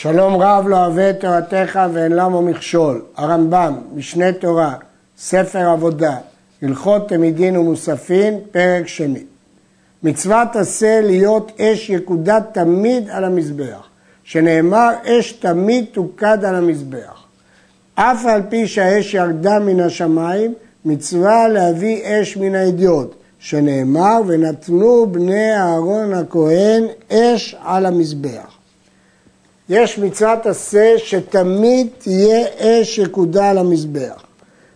שלום רב לא אוהב את תורתך ואין למה מכשול. הרמב"ם, משנה תורה, ספר עבודה, הלכות תמידין ומוספין, פרק שני. מצוות עשה להיות אש יקודה תמיד על המזבח, שנאמר אש תמיד תוקד על המזבח. אף על פי שהאש ירדה מן השמיים, מצווה להביא אש מן האדיוט, שנאמר ונתנו בני אהרון הכהן אש על המזבח. יש מצוות עשה שתמיד תהיה אש יקודה על המזבח.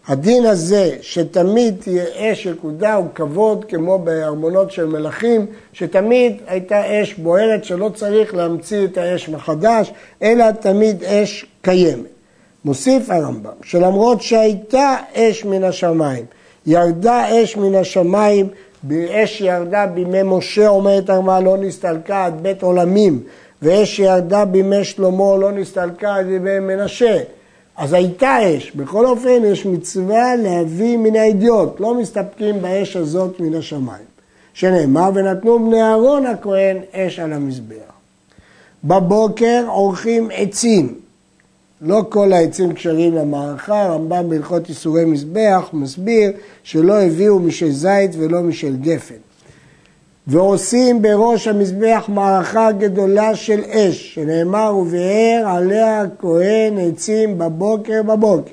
הדין הזה שתמיד תהיה אש יקודה הוא כבוד כמו בארמונות של מלכים שתמיד הייתה אש בוערת שלא צריך להמציא את האש מחדש אלא תמיד אש קיימת. מוסיף הרמב"ם שלמרות שהייתה אש מן השמיים ירדה אש מן השמיים אש ירדה בימי משה אומרת הרמ"א לא נסתלקה עד בית עולמים ואש שירדה בימי שלמה לא נסתלקה על ידי מנשה. אז הייתה אש. בכל אופן, יש מצווה להביא מן האידיוט. לא מסתפקים באש הזאת מן השמיים. שנאמר, ונתנו בני אהרון הכהן אש על המזבח. בבוקר עורכים עצים. לא כל העצים קשרים למערכה, הרמב"ם בהלכות איסורי מזבח מסביר שלא הביאו משל זית ולא משל גפן. ועושים בראש המזבח מערכה גדולה של אש, שנאמר וביער עליה הכהן עצים בבוקר בבוקר.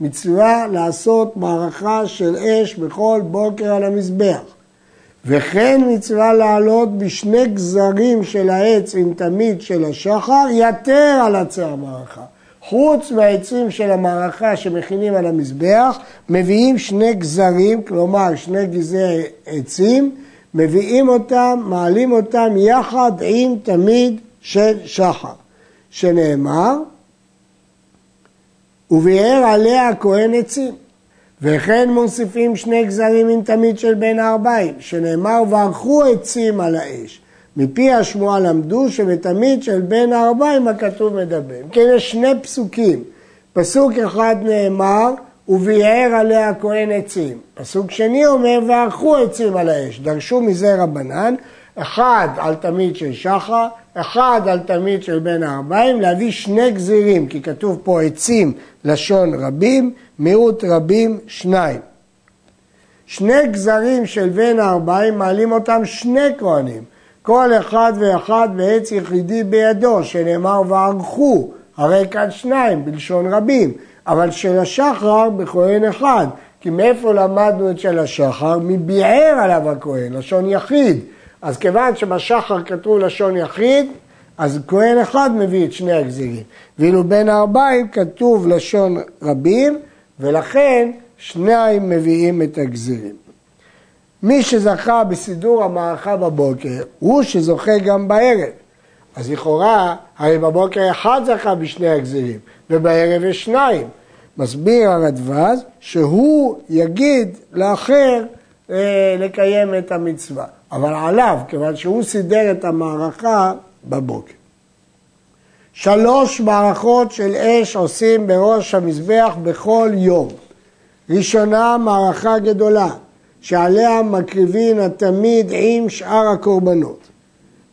מצווה לעשות מערכה של אש בכל בוקר על המזבח. וכן מצווה לעלות בשני גזרים של העץ עם תמיד של השחר, יתר על עצי המערכה. חוץ מהעצים של המערכה שמכינים על המזבח, מביאים שני גזרים, כלומר שני גזרי עצים, מביאים אותם, מעלים אותם יחד עם תמיד של שחר, שנאמר, וביער עליה הכהן עצים. וכן מוסיפים שני גזרים עם תמיד של בין הארבעים, שנאמר, וערכו עצים על האש. מפי השמועה למדו שבתמיד של בין הארבעים הכתוב מדבר. כן, יש שני פסוקים. פסוק אחד נאמר, וביער עליה הכהן עצים. פסוק שני אומר, וערכו עצים על האש. דרשו מזה רבנן, אחד על תמיד של שחר, אחד על תמיד של בין הארבעים, להביא שני גזירים, כי כתוב פה עצים לשון רבים, מיעוט רבים שניים. שני גזרים של בין הארבעים מעלים אותם שני כהנים, כל אחד ואחד בעץ יחידי בידו, שנאמר וערכו, הרי כאן שניים, בלשון רבים. אבל של השחר בכהן אחד. כי מאיפה למדנו את של השחר? מביער עליו הכהן, לשון יחיד. אז כיוון שבשחר כתוב לשון יחיד, אז כהן אחד מביא את שני הגזירים. ואילו בין הארבעים כתוב לשון רבים, ולכן שניים מביאים את הגזירים. מי שזכה בסידור המערכה בבוקר, הוא שזוכה גם בערב. אז לכאורה, הרי בבוקר אחד זכה בשני הגזירים, ובערב יש שניים. מסביר הרדווז שהוא יגיד לאחר אה, לקיים את המצווה, אבל עליו, כיוון שהוא סידר את המערכה בבוקר. שלוש מערכות של אש עושים בראש המזבח בכל יום. ראשונה, מערכה גדולה, שעליה מקריבין התמיד עם שאר הקורבנות.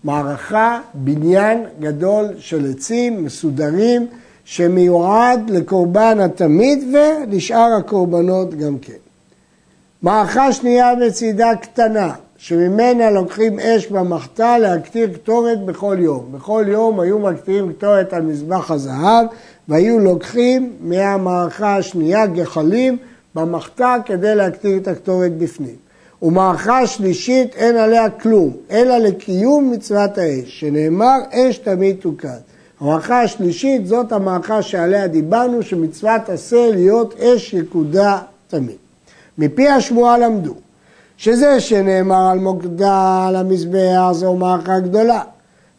מערכה, בניין גדול של עצים מסודרים, שמיועד לקורבן התמיד ולשאר הקורבנות גם כן. מערכה שנייה בצידה קטנה, שממנה לוקחים אש במחתה להקטיר קטורת בכל יום. בכל יום היו מקטירים קטורת על מזבח הזהב והיו לוקחים מהמערכה השנייה גחלים במחתה כדי להקטיר את הקטורת בפנים. ומערכה שלישית אין עליה כלום, אלא לקיום מצוות האש, שנאמר אש תמיד תוקד. המערכה השלישית זאת המערכה שעליה דיברנו, שמצוות עשה להיות אש יקודה תמיד. מפי השמועה למדו, שזה שנאמר על מוקדה על המזבח זו מערכה גדולה,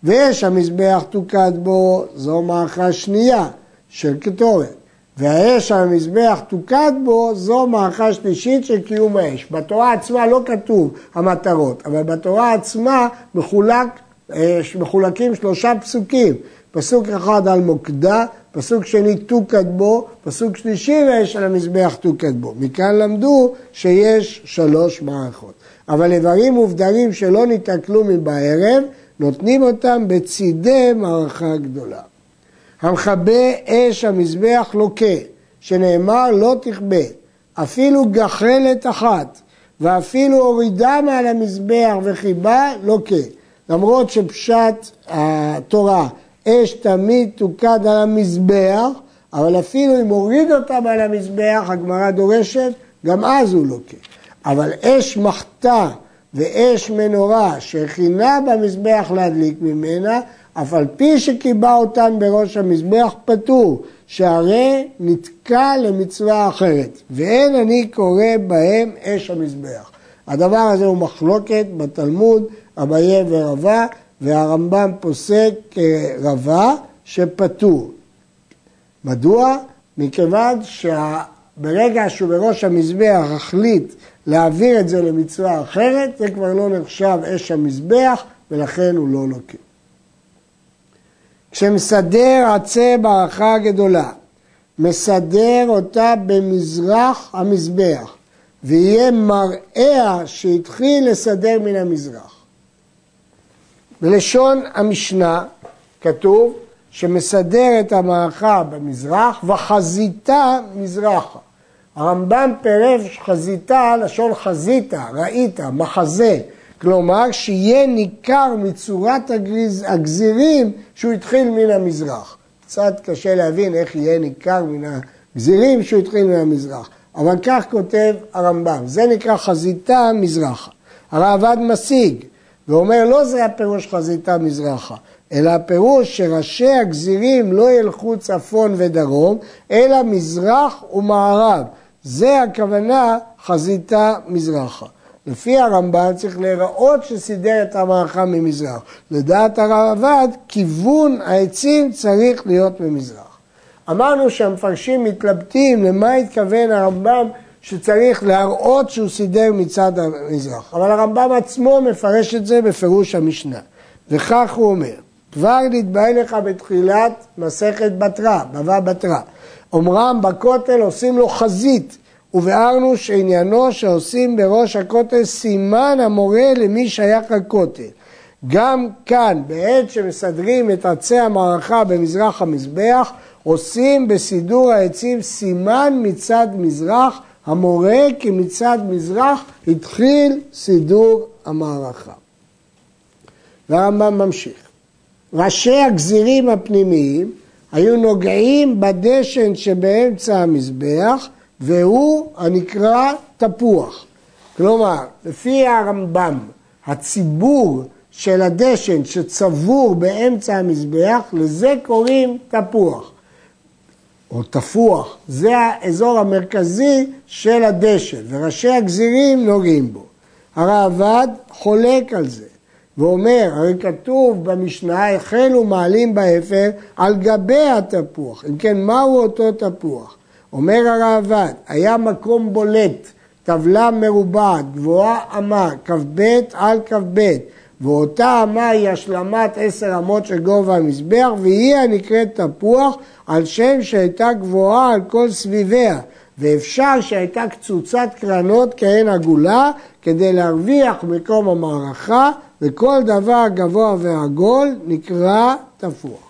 ואש המזבח תוקד בו זו מערכה שנייה של קטורת, והאש על המזבח תוקד בו זו מערכה שלישית של קיום האש. בתורה עצמה לא כתוב המטרות, אבל בתורה עצמה מחולק, אה, מחולקים שלושה פסוקים. פסוק אחד על מוקדה, פסוק שני תוקד בו, פסוק שלישי ויש על המזבח תוקד בו. מכאן למדו שיש שלוש מערכות. אבל איברים מובדלים שלא ניתקלו מבערב, נותנים אותם בצידי מערכה גדולה. המכבה אש המזבח לוקה, שנאמר לא תכבה, אפילו גחלת אחת, ואפילו הורידה מעל המזבח וחיבה לוקה. למרות שפשט התורה, אש תמיד תוקד על המזבח, אבל אפילו אם הוריד אותה מעל המזבח, הגמרא דורשת, גם אז הוא לוקה. אבל אש מחתה ואש מנורה שהכינה במזבח להדליק ממנה, אף על פי שקיבע אותן בראש המזבח פטור, שהרי נתקע למצווה אחרת, ואין אני קורא בהם אש המזבח. הדבר הזה הוא מחלוקת בתלמוד, אביה ורבה, והרמב"ם פוסק רבה שפטור. מדוע? מכיוון שברגע שהוא בראש המזבח החליט להעביר את זה למצווה אחרת, זה כבר לא נחשב אש המזבח ולכן הוא לא לוקח. כשמסדר עצי ברכה גדולה, מסדר אותה במזרח המזבח, ויהיה מראה שהתחיל לסדר מן המזרח. בלשון המשנה כתוב שמסדר את המערכה במזרח וחזיתה מזרחה. הרמב"ם פירש חזיתה, לשון חזיתה, ראית, מחזה, כלומר שיהיה ניכר מצורת הגז, הגזירים שהוא התחיל מן המזרח. קצת קשה להבין איך יהיה ניכר מן הגזירים שהוא התחיל מן המזרח, אבל כך כותב הרמב"ם, זה נקרא חזיתה מזרחה. הרעב"ד משיג ואומר לא זה הפירוש חזיתה מזרחה, אלא הפירוש שראשי הגזירים לא ילכו צפון ודרום, אלא מזרח ומערב. זה הכוונה חזיתה מזרחה. לפי הרמב"ן צריך להיראות שסידר את המערכה ממזרח. לדעת הרעב"ד, כיוון העצים צריך להיות ממזרח. אמרנו שהמפרשים מתלבטים למה התכוון הרמב"ם שצריך להראות שהוא סידר מצד המזרח. אבל הרמב"ם עצמו מפרש את זה בפירוש המשנה. וכך הוא אומר, כבר נתבהר לך בתחילת מסכת בתרא, בבא בתרא. אומרם בכותל עושים לו חזית, וביארנו שעניינו שעושים בראש הכותל סימן המורה למי שייך לכותל. גם כאן, בעת שמסדרים את עצי המערכה במזרח המזבח, עושים בסידור העצים סימן מצד מזרח, המורה כי מצד מזרח התחיל סידור המערכה. והרמב"ם ממשיך. ראשי הגזירים הפנימיים היו נוגעים בדשן שבאמצע המזבח והוא הנקרא תפוח. כלומר, לפי הרמב"ם, הציבור של הדשן שצבור באמצע המזבח, לזה קוראים תפוח. או תפוח, זה האזור המרכזי של הדשן, וראשי הגזירים נוגעים בו. הראב"ד חולק על זה, ואומר, הרי כתוב במשנה, החלו מעלים באפר על גבי התפוח. אם כן, מהו אותו תפוח? אומר הראב"ד, היה מקום בולט, טבלה מרובעת, גבוהה אמה, כ"ב על כ"ב, ואותה אמה היא השלמת עשר אמות של גובה המזבח, והיא הנקראת תפוח, על שם שהייתה גבוהה על כל סביביה, ואפשר שהייתה קצוצת קרנות כהן עגולה, כדי להרוויח מקום המערכה, וכל דבר גבוה ועגול נקרא תפוח.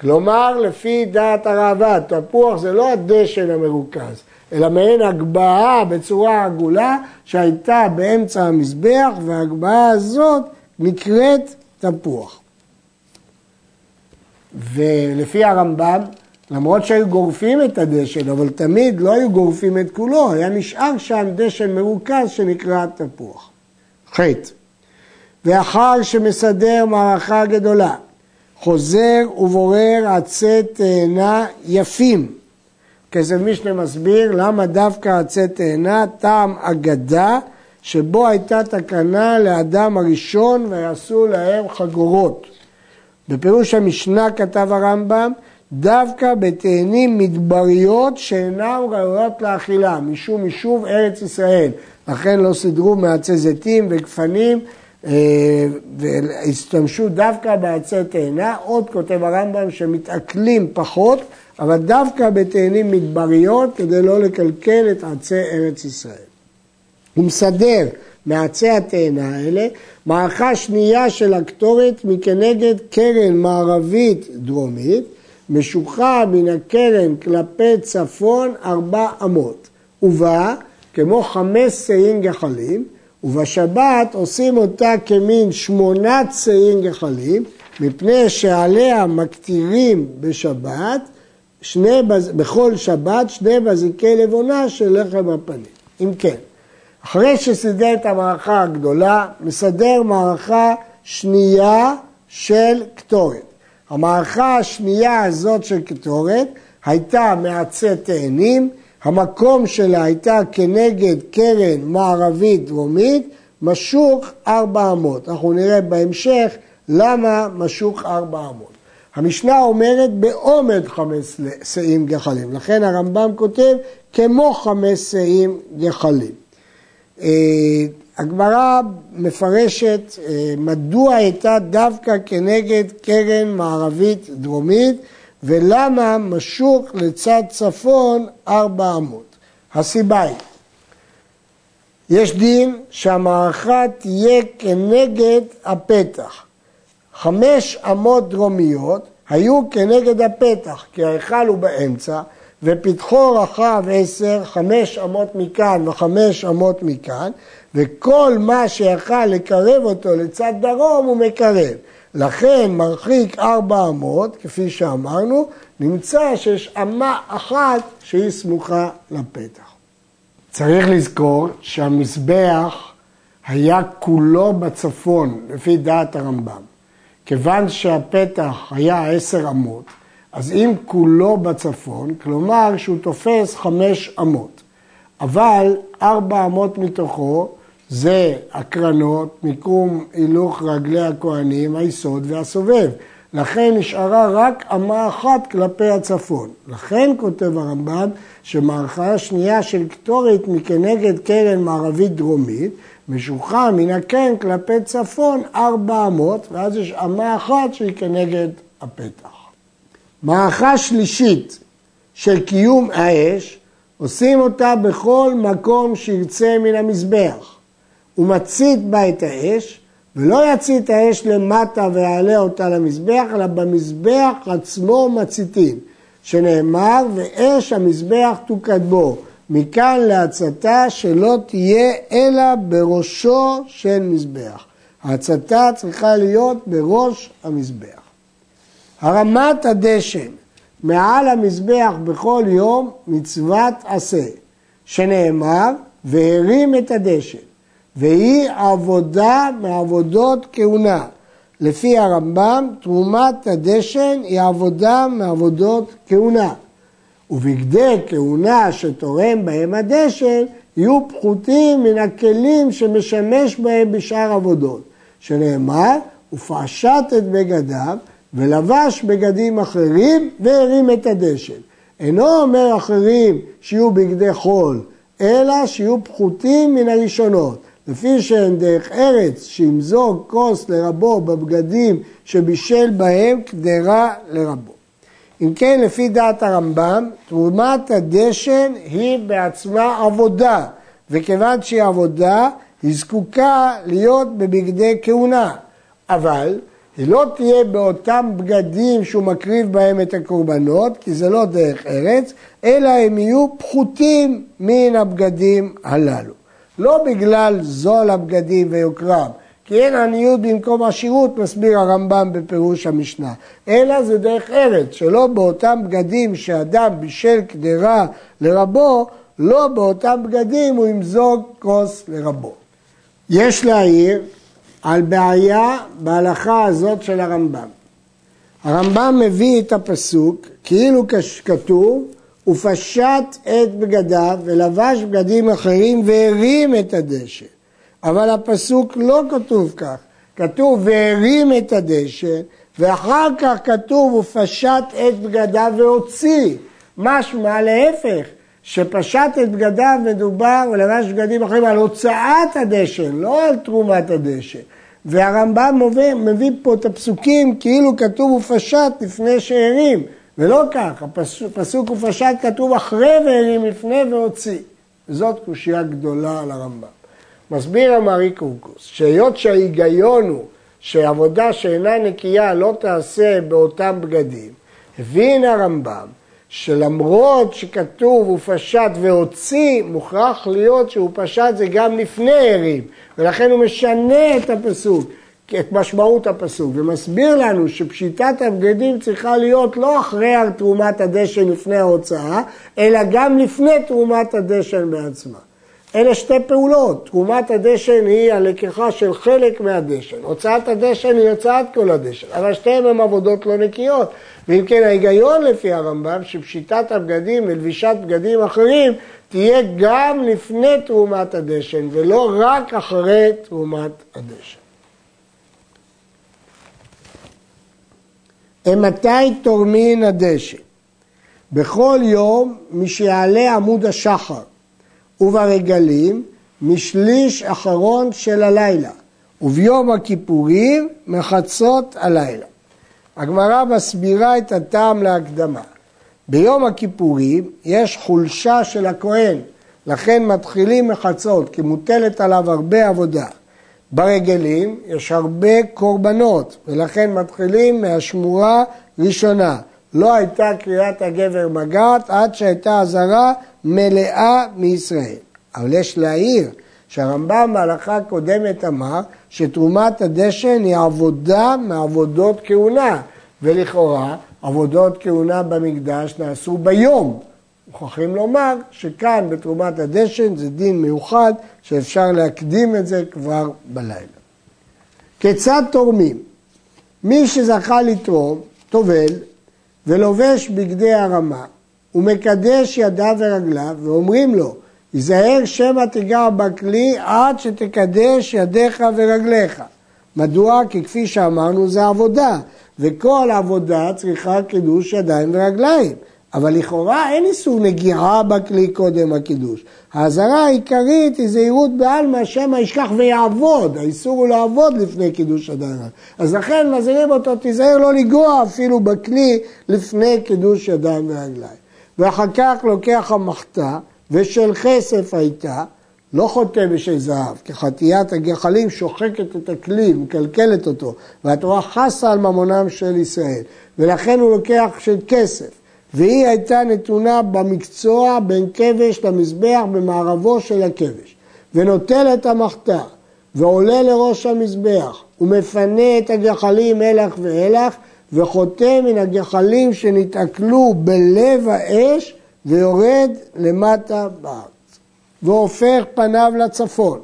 כלומר, לפי דעת הראב"ד, תפוח זה לא הדשן המרוכז, אלא מעין הגבהה בצורה עגולה שהייתה באמצע המזבח, וההגבהה הזאת נקראת תפוח. ולפי הרמב"ם, למרות שהיו גורפים את הדשן, אבל תמיד לא היו גורפים את כולו, היה נשאר שם דשן מרוכז שנקרא תפוח. חטא. ואחר שמסדר מערכה גדולה, חוזר ובורר עצי תאנה יפים. כסף משנה מסביר למה דווקא עצי תאנה, טעם אגדה, שבו הייתה תקנה לאדם הראשון ויעשו להם חגורות. בפירוש המשנה כתב הרמב"ם, דווקא בתאנים מדבריות שאינן ראויות לאכילה, משום יישוב ארץ ישראל. לכן לא סידרו מעצי זיתים וגפנים אה, והשתמשו דווקא בעצי תאנה, עוד כותב הרמב"ם שמתעכלים פחות, אבל דווקא בתאנים מדבריות כדי לא לקלקל את עצי ארץ ישראל. הוא מסדר מעצי התאנה האלה מערכה שנייה של הקטורת מכנגד קרן מערבית דרומית, משוחה מן הכרם כלפי צפון ארבע אמות, ובה כמו חמש שאים גחלים, ובשבת עושים אותה כמין שמונה צאים גחלים, מפני שעליה מקטירים בשבת, שני, בכל שבת שני בזיקי לבונה של לחם הפנים. אם כן, אחרי שסידר את המערכה הגדולה, מסדר מערכה שנייה של קטורת. המערכה השנייה הזאת של קטורת הייתה מעצי תאנים, המקום שלה הייתה כנגד קרן מערבית דרומית, משוך 400. אנחנו נראה בהמשך למה משוך 400. המשנה אומרת בעומד חמש שאים גחלים, לכן הרמב"ם כותב כמו חמש שאים גחלים. אה, הגמרא מפרשת אה, מדוע הייתה דווקא כנגד קרן מערבית דרומית ולמה משוך לצד צפון ארבע אמות. הסיבה היא, יש דין שהמערכה תהיה כנגד הפתח. חמש אמות דרומיות היו כנגד הפתח, כי ההיכל הוא באמצע, ופתחו רחב עשר, חמש אמות מכאן וחמש אמות מכאן, וכל מה שיכל לקרב אותו לצד דרום הוא מקרב. לכן מרחיק ארבע אמות, כפי שאמרנו, נמצא שיש אמה אחת שהיא סמוכה לפתח. צריך לזכור שהמזבח היה כולו בצפון, לפי דעת הרמב"ם. כיוון שהפתח היה עשר אמות, אז אם כולו בצפון, כלומר שהוא תופס חמש אמות, אבל ארבע אמות מתוכו זה הקרנות, מיקום הילוך רגלי הכהנים, היסוד והסובב. לכן נשארה רק אמה אחת כלפי הצפון. לכן כותב הרמב"ם שמערכה השנייה של קטורת מכנגד קרן מערבית דרומית משוחה מן הקרן כלפי צפון ארבע אמות ואז יש אמה אחת שהיא כנגד הפתח. מערכה שלישית של קיום האש עושים אותה בכל מקום שירצה מן המזבח. הוא מצית בה את האש, ולא יצית את האש למטה ויעלה אותה למזבח, אלא במזבח עצמו מציתים, שנאמר, ואש המזבח תוקד בו. מכאן להצתה שלא תהיה אלא בראשו של מזבח. ההצתה צריכה להיות בראש המזבח. הרמת הדשן מעל המזבח בכל יום מצוות עשה, שנאמר, והרים את הדשן. והיא עבודה מעבודות כהונה. לפי הרמב"ם, תרומת הדשן היא עבודה מעבודות כהונה. ובגדי כהונה שתורם בהם הדשן, יהיו פחותים מן הכלים שמשמש בהם בשאר עבודות. שנאמר, ופשט את בגדיו, ולבש בגדים אחרים, והרים את הדשן. אינו אומר אחרים שיהיו בגדי חול, אלא שיהיו פחותים מן הראשונות. לפי שאין דרך ארץ שימזוג כוס לרבו בבגדים שבישל בהם קדרה לרבו. אם כן, לפי דעת הרמב"ם, תרומת הדשן היא בעצמה עבודה, וכיוון שהיא עבודה, היא זקוקה להיות בבגדי כהונה. אבל היא לא תהיה באותם בגדים שהוא מקריב בהם את הקורבנות, כי זה לא דרך ארץ, אלא הם יהיו פחותים מן הבגדים הללו. לא בגלל זול הבגדים ויוקרם, כי אין עניות במקום עשירות, מסביר הרמב"ם בפירוש המשנה, אלא זה דרך ארץ, שלא באותם בגדים שאדם בישל קדרה לרבו, לא באותם בגדים הוא ימזוג כוס לרבו. יש להעיר על בעיה בהלכה הזאת של הרמב"ם. הרמב"ם מביא את הפסוק כאילו כתוב ופשט את בגדיו ולבש בגדים אחרים והרים את הדשא. אבל הפסוק לא כתוב כך, כתוב והרים את הדשא ואחר כך כתוב ופשט את בגדיו והוציא. משמע להפך, שפשט את בגדיו מדובר ולבש בגדים אחרים על הוצאת הדשא, לא על תרומת הדשא. והרמב"ם מביא, מביא פה את הפסוקים כאילו כתוב ופשט לפני שהרים. ולא כך, הפסוק ופשט כתוב אחרי והרים לפני והוציא. וזאת קושייה גדולה על הרמב"ם. מסביר המרי קורקוס, שהיות שההיגיון הוא שעבודה שאינה נקייה לא תעשה באותם בגדים, הבין הרמב"ם שלמרות שכתוב הוא פשט והוציא, מוכרח להיות שהוא פשט זה גם לפני הרים, ולכן הוא משנה את הפסוק, את משמעות הפסוק, ומסביר לנו שפשיטת הבגדים צריכה להיות לא אחרי תרומת הדשן לפני ההוצאה, אלא גם לפני תרומת הדשן בעצמה. אלה שתי פעולות, תרומת הדשן היא הלקיחה של חלק מהדשן, הוצאת הדשן היא הוצאת כל הדשן, אבל שתיהן הן עבודות לא נקיות, ואם כן ההיגיון לפי הרמב"ם שפשיטת הבגדים ולבישת בגדים אחרים תהיה גם לפני תרומת הדשן ולא רק אחרי תרומת הדשן. מתי תורמין הדשן? בכל יום משיעלה עמוד השחר וברגלים משליש אחרון של הלילה וביום הכיפורים מחצות הלילה. הגמרא מסבירה את הטעם להקדמה. ביום הכיפורים יש חולשה של הכהן, לכן מתחילים מחצות, כי מוטלת עליו הרבה עבודה. ברגלים יש הרבה קורבנות, ולכן מתחילים מהשמורה ראשונה. לא הייתה קריאת הגבר מגעת עד שהייתה אזהרה מלאה מישראל. אבל יש להעיר שהרמב"ם בהלכה הקודמת אמר שתרומת הדשן היא עבודה מעבודות כהונה, ולכאורה עבודות כהונה במקדש נעשו ביום. מוכרחים לומר שכאן בתרומת הדשן זה דין מיוחד שאפשר להקדים את זה כבר בלילה. כיצד תורמים? מי שזכה לתרום, טובל ולובש בגדי הרמה ומקדש ידיו ורגליו ואומרים לו היזהר שמא תיגע בכלי עד שתקדש ידיך ורגליך. מדוע? כי כפי שאמרנו זה עבודה, וכל עבודה צריכה קידוש ידיים ורגליים. אבל לכאורה אין איסור נגיעה בכלי קודם הקידוש. האזהרה העיקרית היא זהירות בעלמא, שמא ישכח ויעבוד. האיסור הוא לעבוד לפני קידוש ידיים. אז לכן מזהירים אותו, תיזהר לא לגוע אפילו בכלי לפני קידוש ידיים ורגליים. ואחר כך לוקח המחתה ושל כסף הייתה, לא חוטא בשל זהב, כי חטיית הגחלים שוחקת את הכלי, מקלקלת אותו, והתורה חסה על ממונם של ישראל, ולכן הוא לוקח של כסף. והיא הייתה נתונה במקצוע בין כבש למזבח במערבו של הכבש, ונוטל את המחתה, ועולה לראש המזבח, ומפנה את הגחלים הלך ואלך, וחוטא מן הגחלים שנתעכלו בלב האש, ויורד למטה בארץ. והופך פניו לצפון,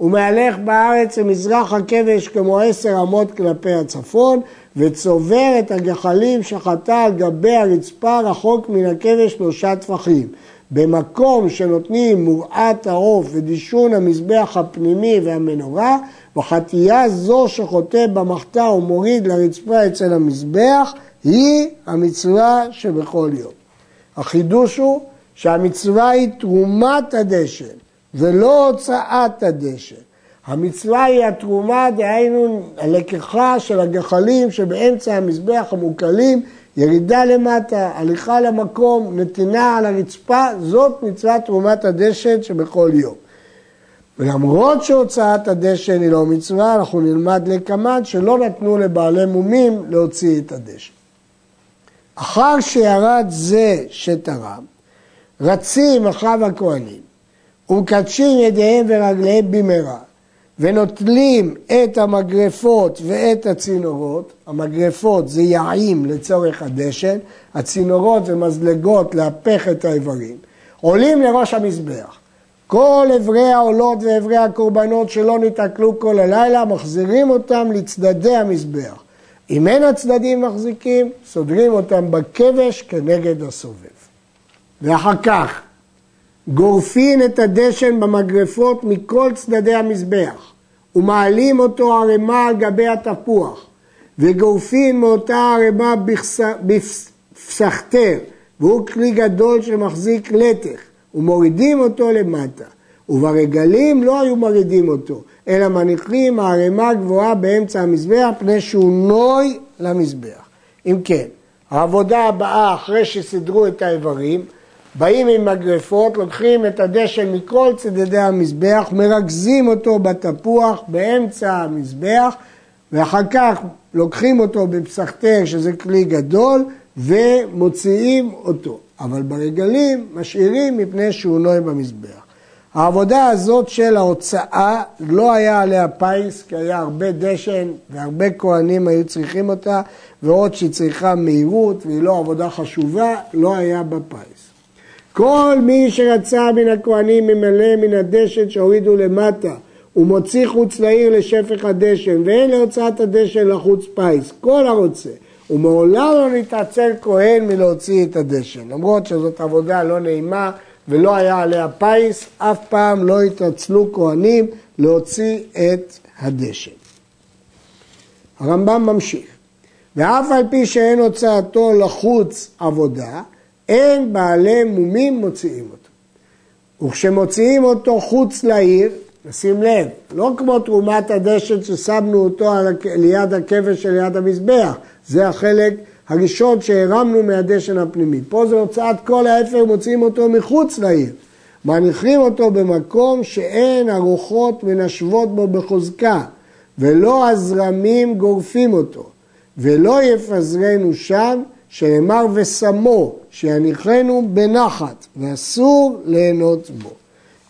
ומהלך בארץ למזרח הכבש כמו עשר אמות כלפי הצפון, וצובר את הגחלים שחטא על גבי הרצפה רחוק מן הכבש שלושה טפחים. במקום שנותנים מורעת העוף ודישון המזבח הפנימי והמנורה, וחטייה זו שחוטא במחתה ומוריד לרצפה אצל המזבח, היא המצווה שבכל יום. החידוש הוא שהמצווה היא תרומת הדשן ולא הוצאת הדשן. המצווה היא התרומה, דהיינו הלקיחה של הגחלים שבאמצע המזבח המוקלים, ירידה למטה, הליכה למקום, נתינה על הרצפה, זאת מצוות תרומת הדשן שבכל יום. ולמרות שהוצאת הדשן היא לא מצווה, אנחנו נלמד לקמאן שלא נתנו לבעלי מומים להוציא את הדשן. אחר שירד זה שתרם, רצים אחריו הכהנים ומקדשים ידיהם ורגליהם במהרה ונוטלים את המגרפות ואת הצינורות, המגרפות זה יעים לצורך הדשן, הצינורות זה מזלגות להפך את האיברים, עולים לראש המזבח. כל אברי העולות ואברי הקורבנות שלא נתעכלו כל הלילה, מחזירים אותם לצדדי המזבח. אם אין הצדדים מחזיקים, סודרים אותם בכבש כנגד הסובב. ואחר כך, גורפין את הדשן במגרפות מכל צדדי המזבח, ומעלים אותו ערימה על גבי התפוח, וגורפין מאותה ערימה בפסחתר, והוא כלי גדול שמחזיק לתך, ומורידים אותו למטה. וברגלים לא היו מורידים אותו, אלא מניחים הערימה גבוהה באמצע המזבח, פני שהוא נוי למזבח. אם כן, העבודה הבאה, אחרי שסידרו את האיברים, באים עם מגרפות, לוקחים את הדשן מכל צדדי המזבח, מרכזים אותו בתפוח באמצע המזבח, ואחר כך לוקחים אותו בפסחתר, שזה כלי גדול, ומוציאים אותו. אבל ברגלים משאירים מפני שהוא נוי במזבח. העבודה הזאת של ההוצאה לא היה עליה פיס, כי היה הרבה דשן והרבה כהנים היו צריכים אותה, ועוד שהיא צריכה מהירות והיא לא עבודה חשובה, לא היה בה פיס. כל מי שרצה מן הכהנים ממלא מן הדשן שהורידו למטה ומוציא חוץ לעיר לשפך הדשן ואין להוצאת הדשן לחוץ פיס, כל הרוצה. ומעולם לא נתעצל כהן מלהוציא את הדשן. למרות שזאת עבודה לא נעימה ולא היה עליה פיס, אף פעם לא התעצלו כהנים להוציא את הדשן. הרמב"ם ממשיך, ואף על פי שאין הוצאתו לחוץ עבודה, אין בעלי מומים מוציאים אותו. וכשמוציאים אותו חוץ לעיר, נשים לב, לא כמו תרומת הדשן ששמנו אותו ליד הכבש שליד המזבח, זה החלק הראשון שהרמנו מהדשן הפנימי. פה זה הוצאת כל האפר, מוציאים אותו מחוץ לעיר. מניחים אותו במקום שאין הרוחות מנשבות בו בחוזקה, ולא הזרמים גורפים אותו, ולא יפזרנו שם, שנאמר ושמו, שיניחנו בנחת, ואסור ליהנות בו.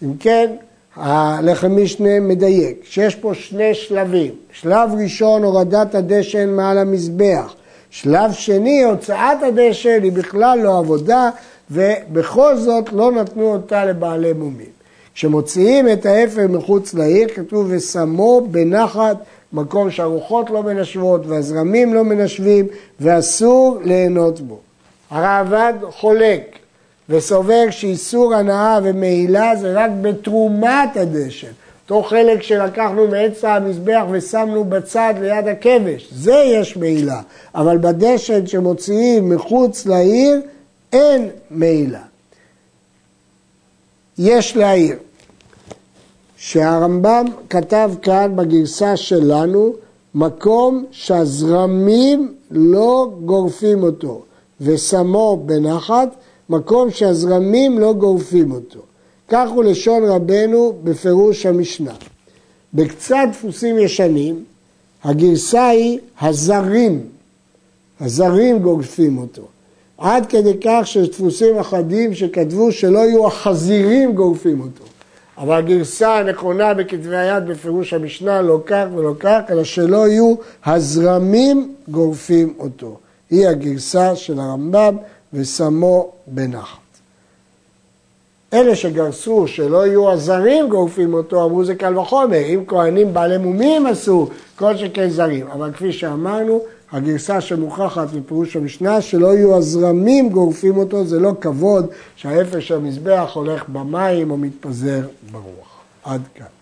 אם כן, הלחם משנה מדייק, שיש פה שני שלבים. שלב ראשון, הורדת הדשן מעל המזבח. שלב שני, הוצאת הדשן היא בכלל לא עבודה, ובכל זאת לא נתנו אותה לבעלי מומים. כשמוציאים את האפר מחוץ לעיר, כתוב ושמו בנחת מקום שהרוחות לא מנשבות והזרמים לא מנשבים ואסור ליהנות בו. הרעב"ד חולק וסובר שאיסור הנאה ומעילה זה רק בתרומת הדשן. אותו חלק שלקחנו מעץ המזבח ושמנו בצד ליד הכבש, זה יש מעילה. אבל בדשן שמוציאים מחוץ לעיר אין מעילה. יש להעיר שהרמב"ם כתב כאן בגרסה שלנו מקום שהזרמים לא גורפים אותו ושמו בנחת מקום שהזרמים לא גורפים אותו. כך הוא לשון רבנו בפירוש המשנה. בקצת דפוסים ישנים, הגרסה היא הזרים, הזרים גורפים אותו. עד כדי כך שיש דפוסים אחדים שכתבו שלא יהיו החזירים גורפים אותו. אבל הגרסה הנכונה בכתבי היד בפירוש המשנה לא כך ולא כך, אלא שלא יהיו הזרמים גורפים אותו. היא הגרסה של הרמב"ם ושמו בנחת. אלה שגרסו שלא יהיו הזרים גורפים אותו, אמרו זה קל וחומר, אם כהנים בעלי מומים עשו, כל שכן זרים. אבל כפי שאמרנו, הגרסה שמוכחת מפירוש המשנה, שלא יהיו הזרמים גורפים אותו, זה לא כבוד שהאפר של המזבח הולך במים או מתפזר ברוח. עד כאן.